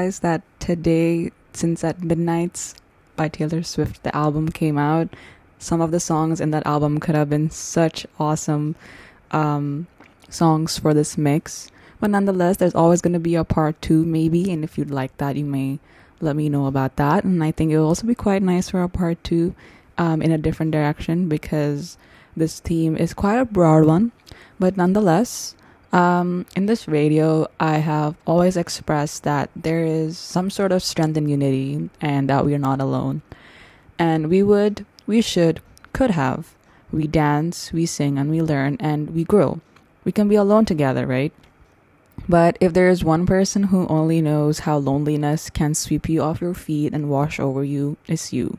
realized that today, since at Midnights by Taylor Swift, the album came out, some of the songs in that album could have been such awesome um, songs for this mix. But nonetheless, there's always going to be a part two, maybe. And if you'd like that, you may let me know about that. And I think it will also be quite nice for a part two um, in a different direction because this theme is quite a broad one. But nonetheless, um, in this radio, I have always expressed that there is some sort of strength in unity and that we are not alone. And we would, we should, could have. We dance, we sing, and we learn, and we grow. We can be alone together, right? But if there is one person who only knows how loneliness can sweep you off your feet and wash over you, it's you.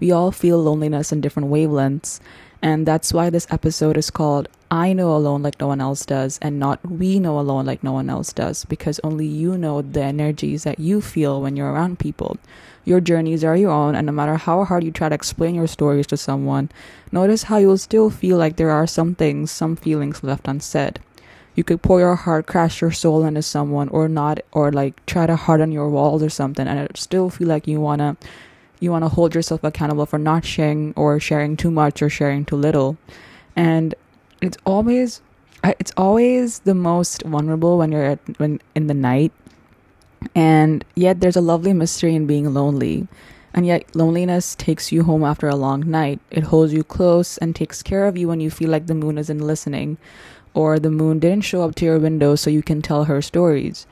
We all feel loneliness in different wavelengths, and that's why this episode is called I Know Alone Like No One Else Does, and not We Know Alone Like No One Else Does, because only you know the energies that you feel when you're around people. Your journeys are your own, and no matter how hard you try to explain your stories to someone, notice how you'll still feel like there are some things, some feelings left unsaid. You could pour your heart, crash your soul into someone, or not, or like try to harden your walls or something, and it still feel like you wanna, you wanna hold yourself accountable for not sharing or sharing too much or sharing too little, and it's always, it's always the most vulnerable when you're at, when in the night, and yet there's a lovely mystery in being lonely. And yet, loneliness takes you home after a long night. It holds you close and takes care of you when you feel like the moon isn't listening, or the moon didn't show up to your window so you can tell her stories.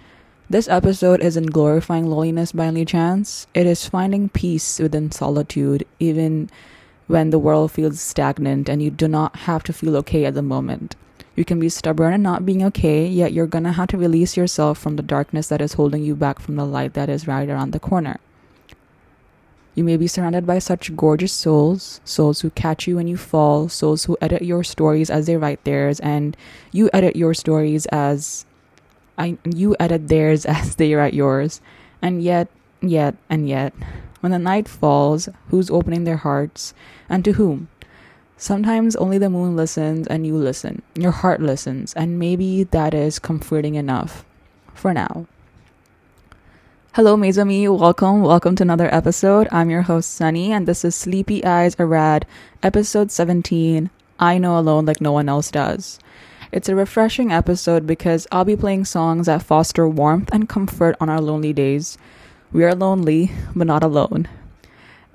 This episode isn't glorifying loneliness by any chance. It is finding peace within solitude, even when the world feels stagnant and you do not have to feel okay at the moment. You can be stubborn and not being okay, yet you're gonna have to release yourself from the darkness that is holding you back from the light that is right around the corner. You may be surrounded by such gorgeous souls, souls who catch you when you fall, souls who edit your stories as they write theirs, and you edit your stories as I, you edit theirs as they write yours. And yet, yet, and yet, when the night falls, who's opening their hearts, and to whom? Sometimes only the moon listens and you listen. Your heart listens, and maybe that is comforting enough for now. Hello, Mezami. Welcome. Welcome to another episode. I'm your host, Sunny, and this is Sleepy Eyes Arad, episode 17 I Know Alone Like No One Else Does. It's a refreshing episode because I'll be playing songs that foster warmth and comfort on our lonely days. We are lonely, but not alone.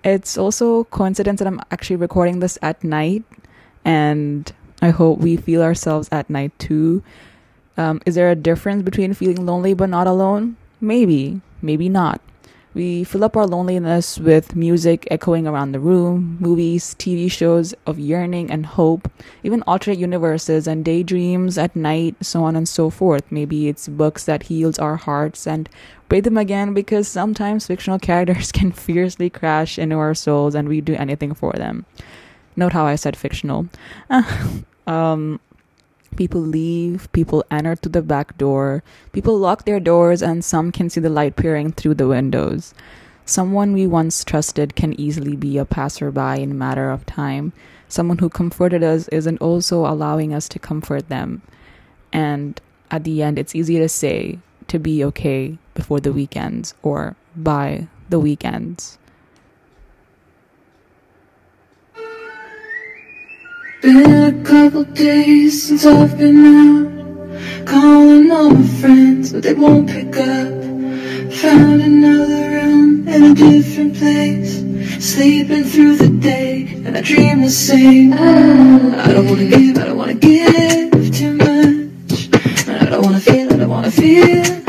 It's also coincidence that I'm actually recording this at night, and I hope we feel ourselves at night too. Um, is there a difference between feeling lonely but not alone? Maybe, maybe not. We fill up our loneliness with music echoing around the room, movies, TV shows of yearning and hope, even alternate universes and daydreams at night, so on and so forth. Maybe it's books that heals our hearts and break them again because sometimes fictional characters can fiercely crash into our souls and we do anything for them. Note how I said fictional. um, People leave, people enter through the back door, people lock their doors, and some can see the light peering through the windows. Someone we once trusted can easily be a passerby in a matter of time. Someone who comforted us isn't also allowing us to comfort them. And at the end, it's easy to say, to be okay, before the weekends or by the weekends. Been a couple days since I've been out Calling all my friends, but they won't pick up. Found another room in a different place Sleeping through the day, and I dream the same. I don't wanna give, I don't wanna give too much. And I don't wanna feel, I don't wanna feel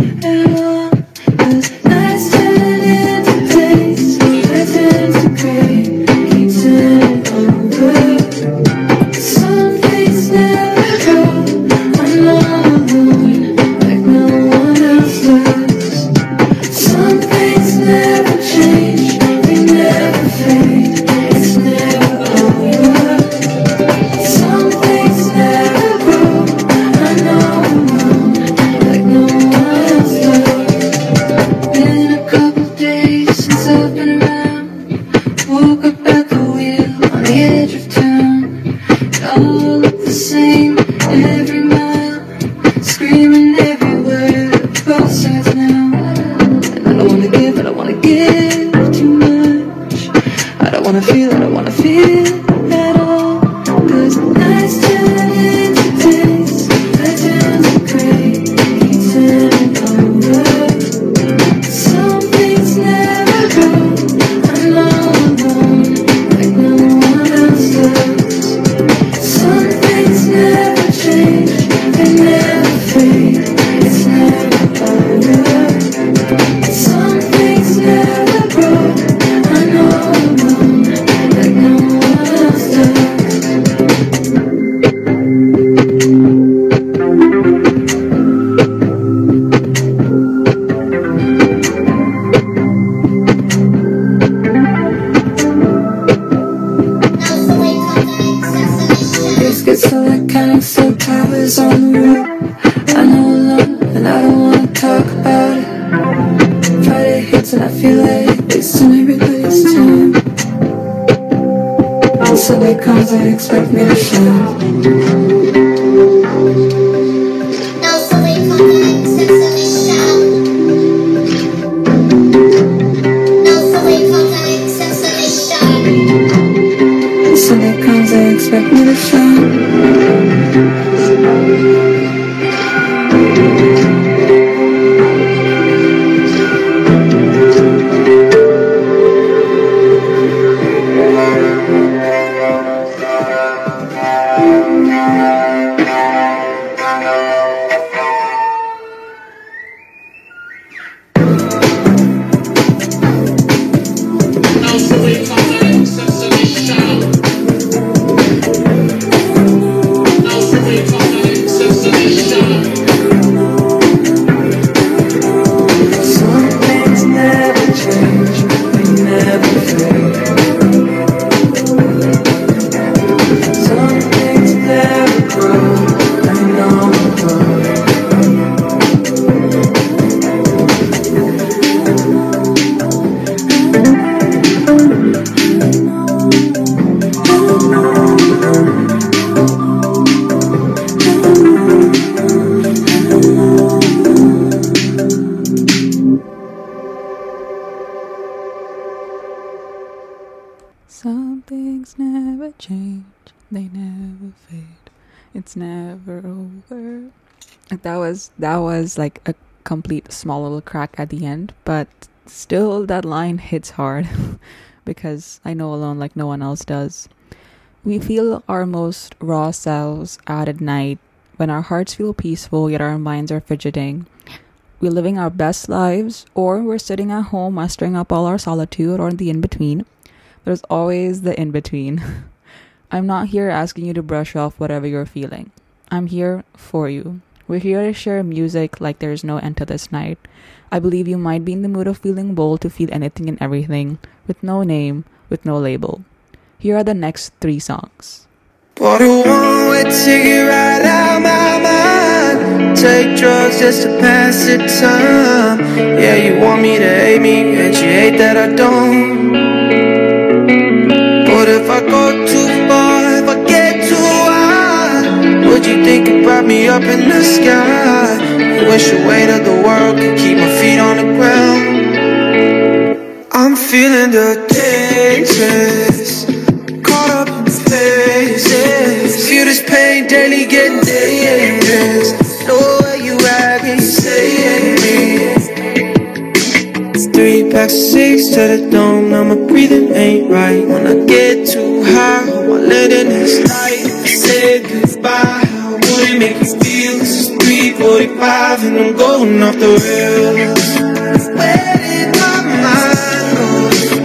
Was like a complete small little crack at the end, but still that line hits hard because I know alone like no one else does. We feel our most raw selves out at night when our hearts feel peaceful yet our minds are fidgeting. We're living our best lives or we're sitting at home mustering up all our solitude or the in between. There's always the in between. I'm not here asking you to brush off whatever you're feeling. I'm here for you. We're here to share music like there's no end to this night. I believe you might be in the mood of feeling bold to feel anything and everything, with no name, with no label. Here are the next three songs. Right out my mind. Take drugs just to pass the time. Yeah, you want me to hate me, and you hate that I don't. But if I go too think about me up in the sky. Wish the weight of the world could keep my feet on the ground. I'm feeling the dangerous, caught up in phases. Feel this pain daily, getting dangerous. Know where you at, can you say it? Three packs of six to the dome, now my breathing ain't right. When I get too high, I land in this light. Say goodbye, make me feel? This is 345 and I'm going off the rails. Where did my mind go?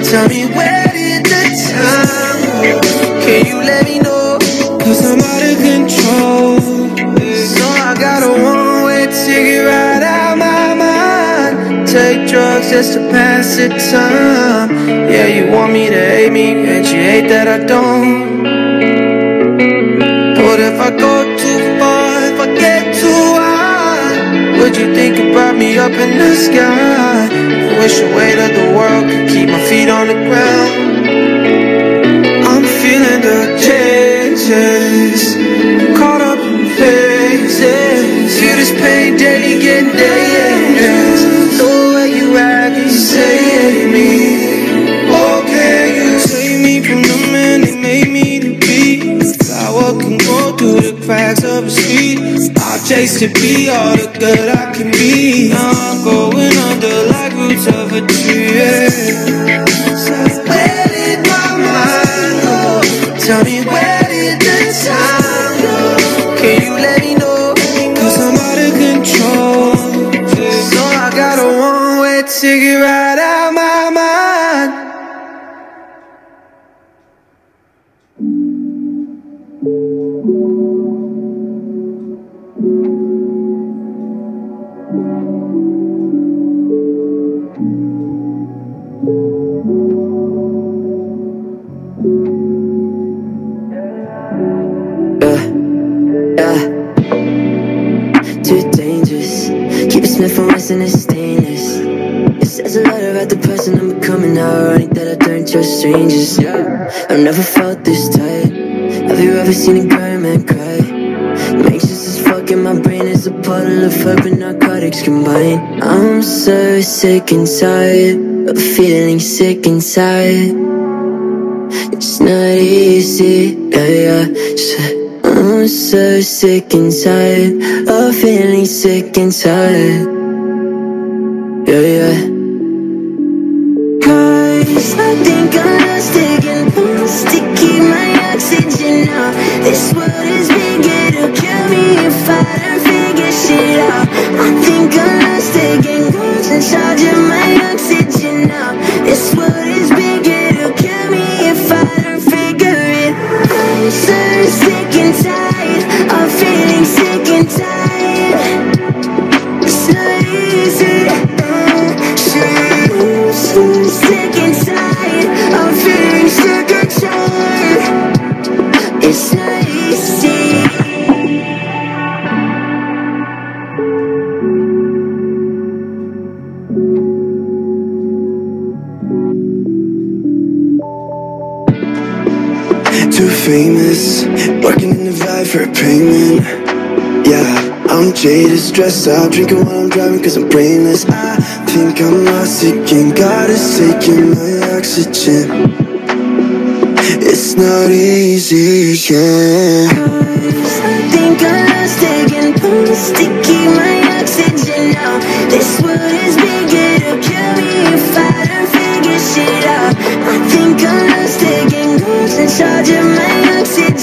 Tell me where did the time go? Can you let me know? Cause I'm out of control. So I got a one way ticket right out my mind. Take drugs just to pass the time. Yeah, you want me to hate me, and you hate that I don't. Think about me up in the sky? I wish the weight of the world could keep my feet on the ground. I'm feeling the changes, caught up in phases. Feel this pain daily, getting dangerous. Know where you at, can you save me? Oh, can you save me from the man that made me to be? Flower can go through the cracks of a street. Chase to be all the good I can be. Now I'm going under like roots of a tree. yeah. Sick inside of feeling sick inside. It's not easy, yeah, yeah. I'm so sick inside of feeling sick inside. Yeah, yeah. Cause I think I'm lost again. Wants to keep my oxygen out. This world is big, it'll kill me if I don't figure shit out. I think I'm lost again. Of my oxygen now? This world is big, it'll kill me if I don't figure it. I'm sick and tired of feeling sick and tired. For payment. Yeah, I'm jaded, stressed out, drinking while I'm driving cause I'm brainless. I think I'm lost again, God is taking my oxygen. It's not easy, yeah. I think I'm lost again. Wants to keep my oxygen out. This world is big, it'll kill me if I don't figure shit out. I think I'm lost again. Who's in charge of my oxygen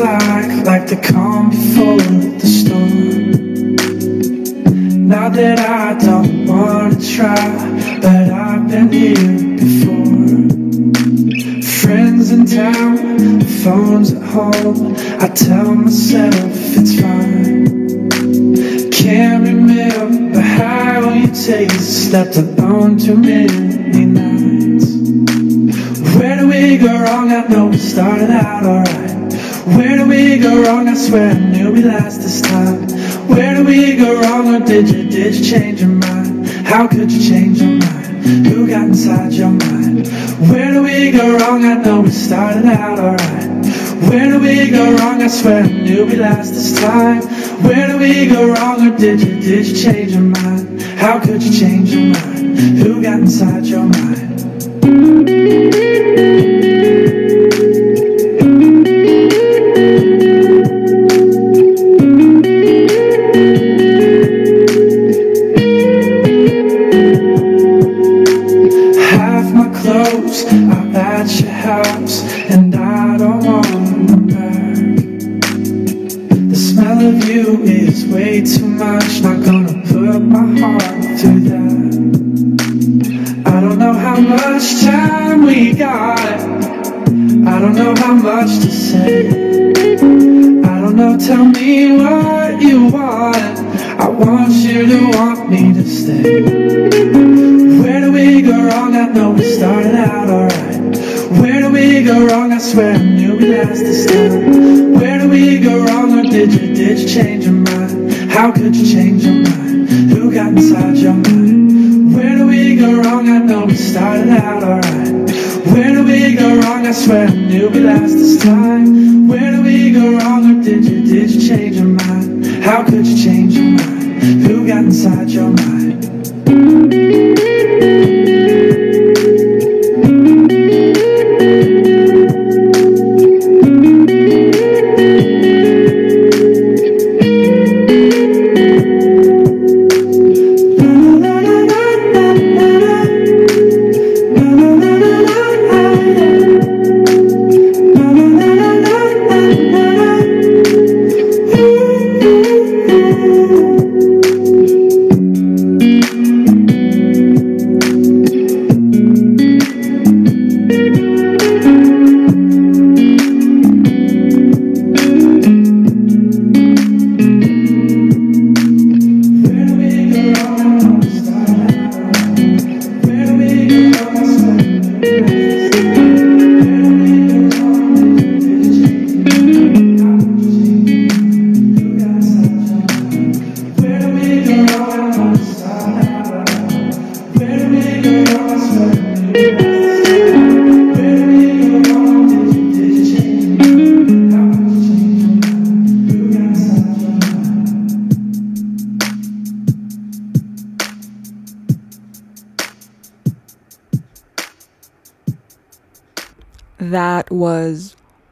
like like the calm before the storm. Now that I don't wanna try, but I've been here before. Friends in town, phones at home. I tell myself it's fine. Can't remember how you taste. Slept alone too many nights. Where do we go wrong? I know we started out alright. Where do we go wrong? I swear I knew we last this time. Where do we go wrong? Or did you, did you change your mind? How could you change your mind? Who got inside your mind? Where do we go wrong? I know we started out alright. Where do we go wrong? I swear I knew we last this time. Where do we go wrong? Or did you, did you change your mind? How could you change your mind? Who got inside your mind? Too much, not gonna put my heart through that. I don't know how much time we got, I don't know how much to say. I don't know, tell me what you want. I want you to want me to stay. Where do we go wrong? I know we started out alright. Where do we go wrong? I swear I knew we last this time. Where do we go wrong? Or did you, did you change your mind? How could you change your mind? Who got inside your mind? Where do we go wrong? I know we started out alright. Where do we go wrong? I swear I knew we last this time. Where do we go wrong? Or did you, did you change your mind? How could you change your mind? Who got inside your mind?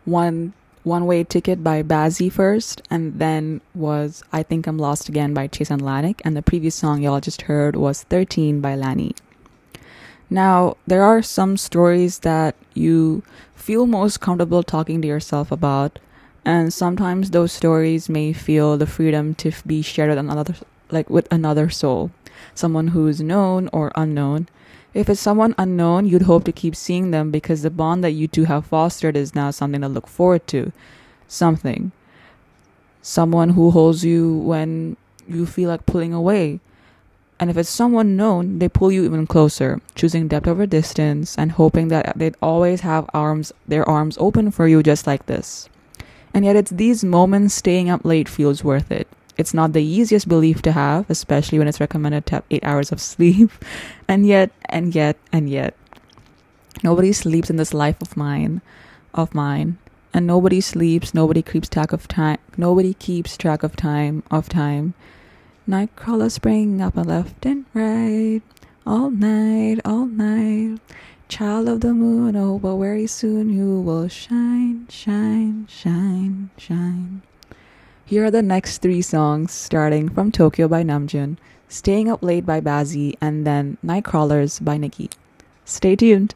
One one way ticket by Bazzy first, and then was I Think I'm Lost Again by Chase Atlantic, and the previous song y'all just heard was 13 by Lani. Now, there are some stories that you feel most comfortable talking to yourself about, and sometimes those stories may feel the freedom to be shared with another like with another soul, someone who's known or unknown. If it's someone unknown, you'd hope to keep seeing them because the bond that you two have fostered is now something to look forward to. Something. Someone who holds you when you feel like pulling away. And if it's someone known, they pull you even closer, choosing depth over distance and hoping that they'd always have arms their arms open for you just like this. And yet it's these moments staying up late feels worth it. It's not the easiest belief to have, especially when it's recommended to have eight hours of sleep. And yet, and yet, and yet, nobody sleeps in this life of mine, of mine. And nobody sleeps, nobody keeps track of time, nobody keeps track of time, of time. Nightcrawler spring up and left and right, all night, all night. Child of the moon, oh, but very soon you will shine, shine, shine, shine. Here are the next three songs, starting from Tokyo by Namjoon, Staying Up Late by Bazzy, and then Nightcrawlers by Nikki. Stay tuned.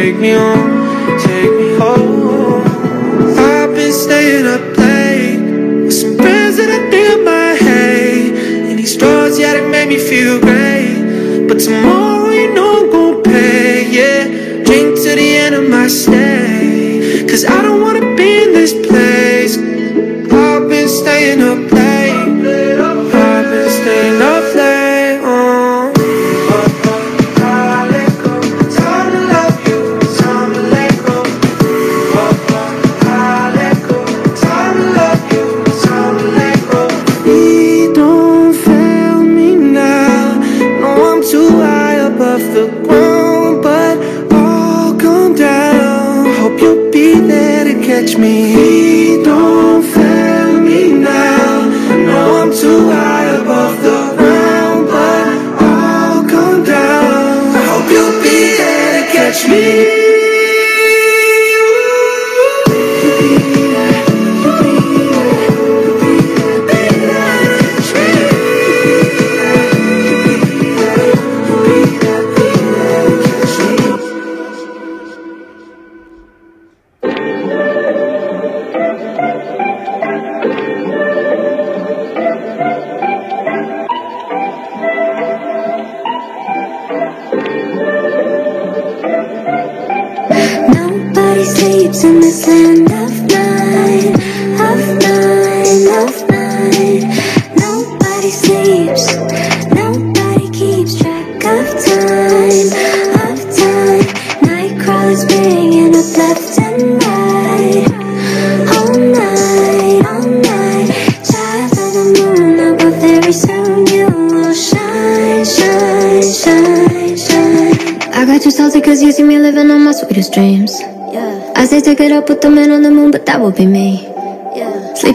Take me home, take me home. I've been staying up late with some friends that I think I might hate. And these drugs, yeah, they made me feel great. But tomorrow, you know I'm gonna pay, yeah. Drink to the end of my stay. Cause I don't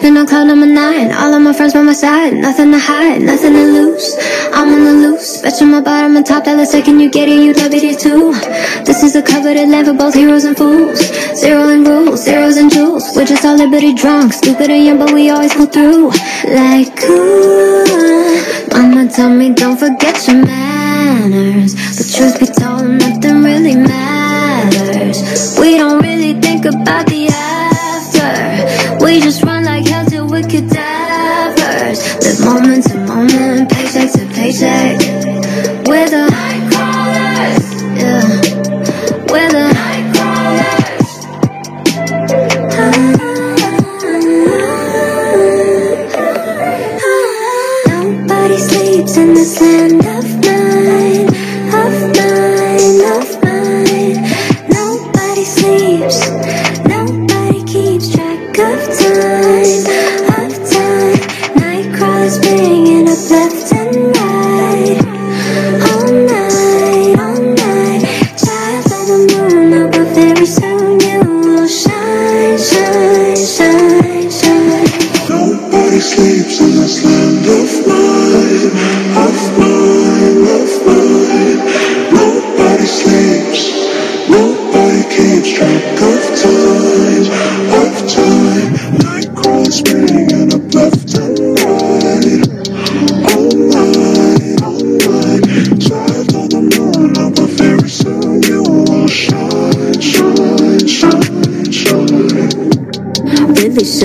Sleeping on cloud number nine, all of my friends by my side, nothing to hide, nothing to lose. I'm on the loose, betching my bottom and top dollar second you get it, you love it too. This is a coveted land for both heroes and fools. Zero and rules, zeros and jewels. We're just all liberty drunk, stupid and young, but we always pull through. Like ooh, mama tell me don't forget your manners. But truth be told, nothing really matters. We don't paycheck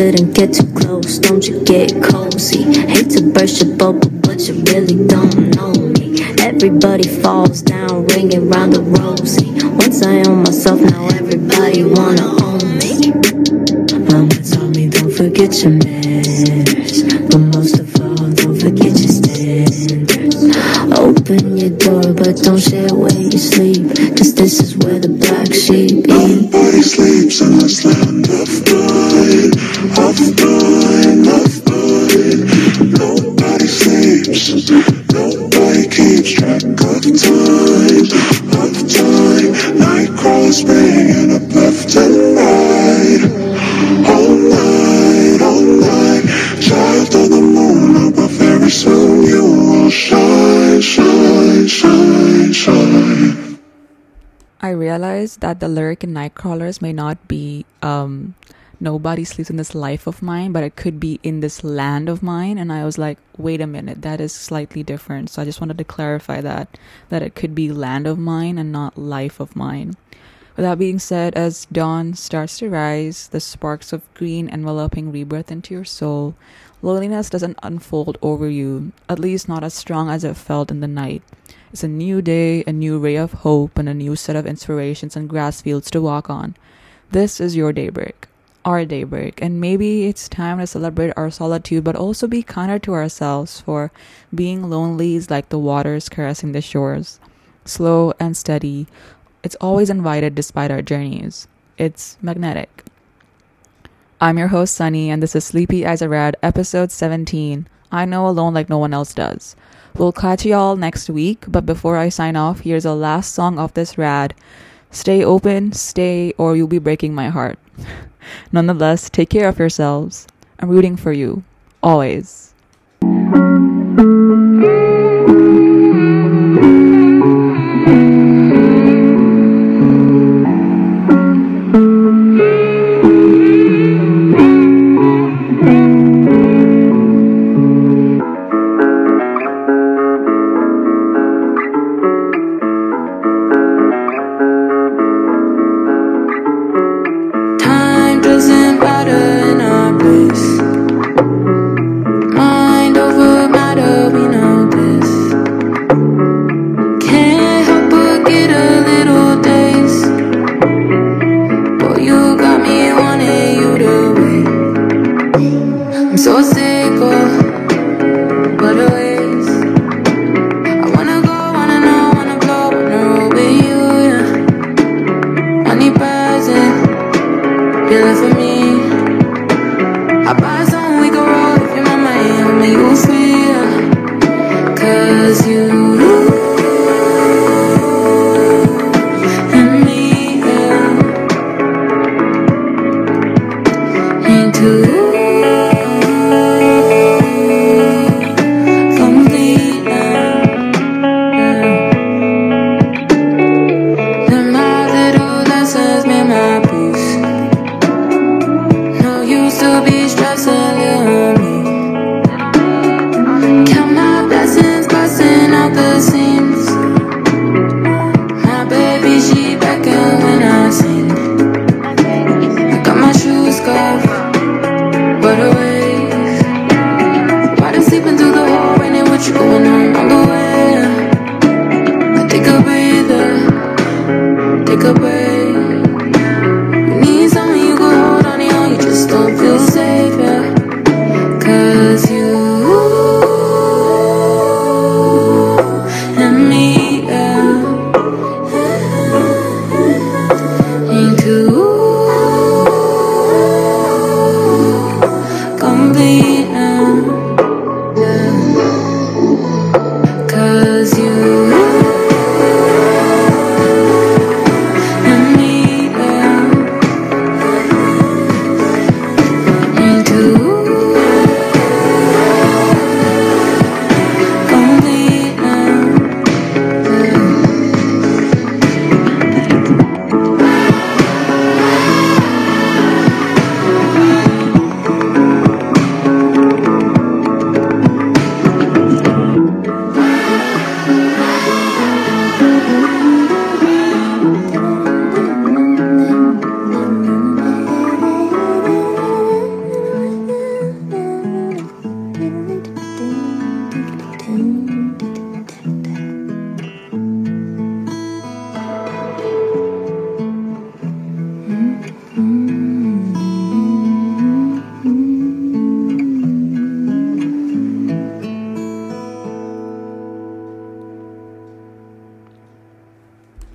shouldn't get too close, don't you get cozy? Hate to burst your bubble, but you really don't know me. Everybody falls down, ringing round the rosy. Realized that the lyric in Nightcrawlers may not be um, nobody sleeps in this life of mine, but it could be in this land of mine. And I was like, wait a minute, that is slightly different. So I just wanted to clarify that that it could be land of mine and not life of mine. With that being said, as dawn starts to rise, the sparks of green enveloping rebirth into your soul, loneliness doesn't unfold over you, at least not as strong as it felt in the night. It's a new day, a new ray of hope, and a new set of inspirations and grass fields to walk on. This is your daybreak, our daybreak, and maybe it's time to celebrate our solitude, but also be kinder to ourselves, for being lonely is like the waters caressing the shores. Slow and steady, it's always invited despite our journeys. It's magnetic. I'm your host, Sunny, and this is Sleepy Eyes Rad, episode 17. I know alone like no one else does. We'll catch y'all next week, but before I sign off, here's a last song of this rad. Stay open, stay, or you'll be breaking my heart. Nonetheless, take care of yourselves. I'm rooting for you. Always.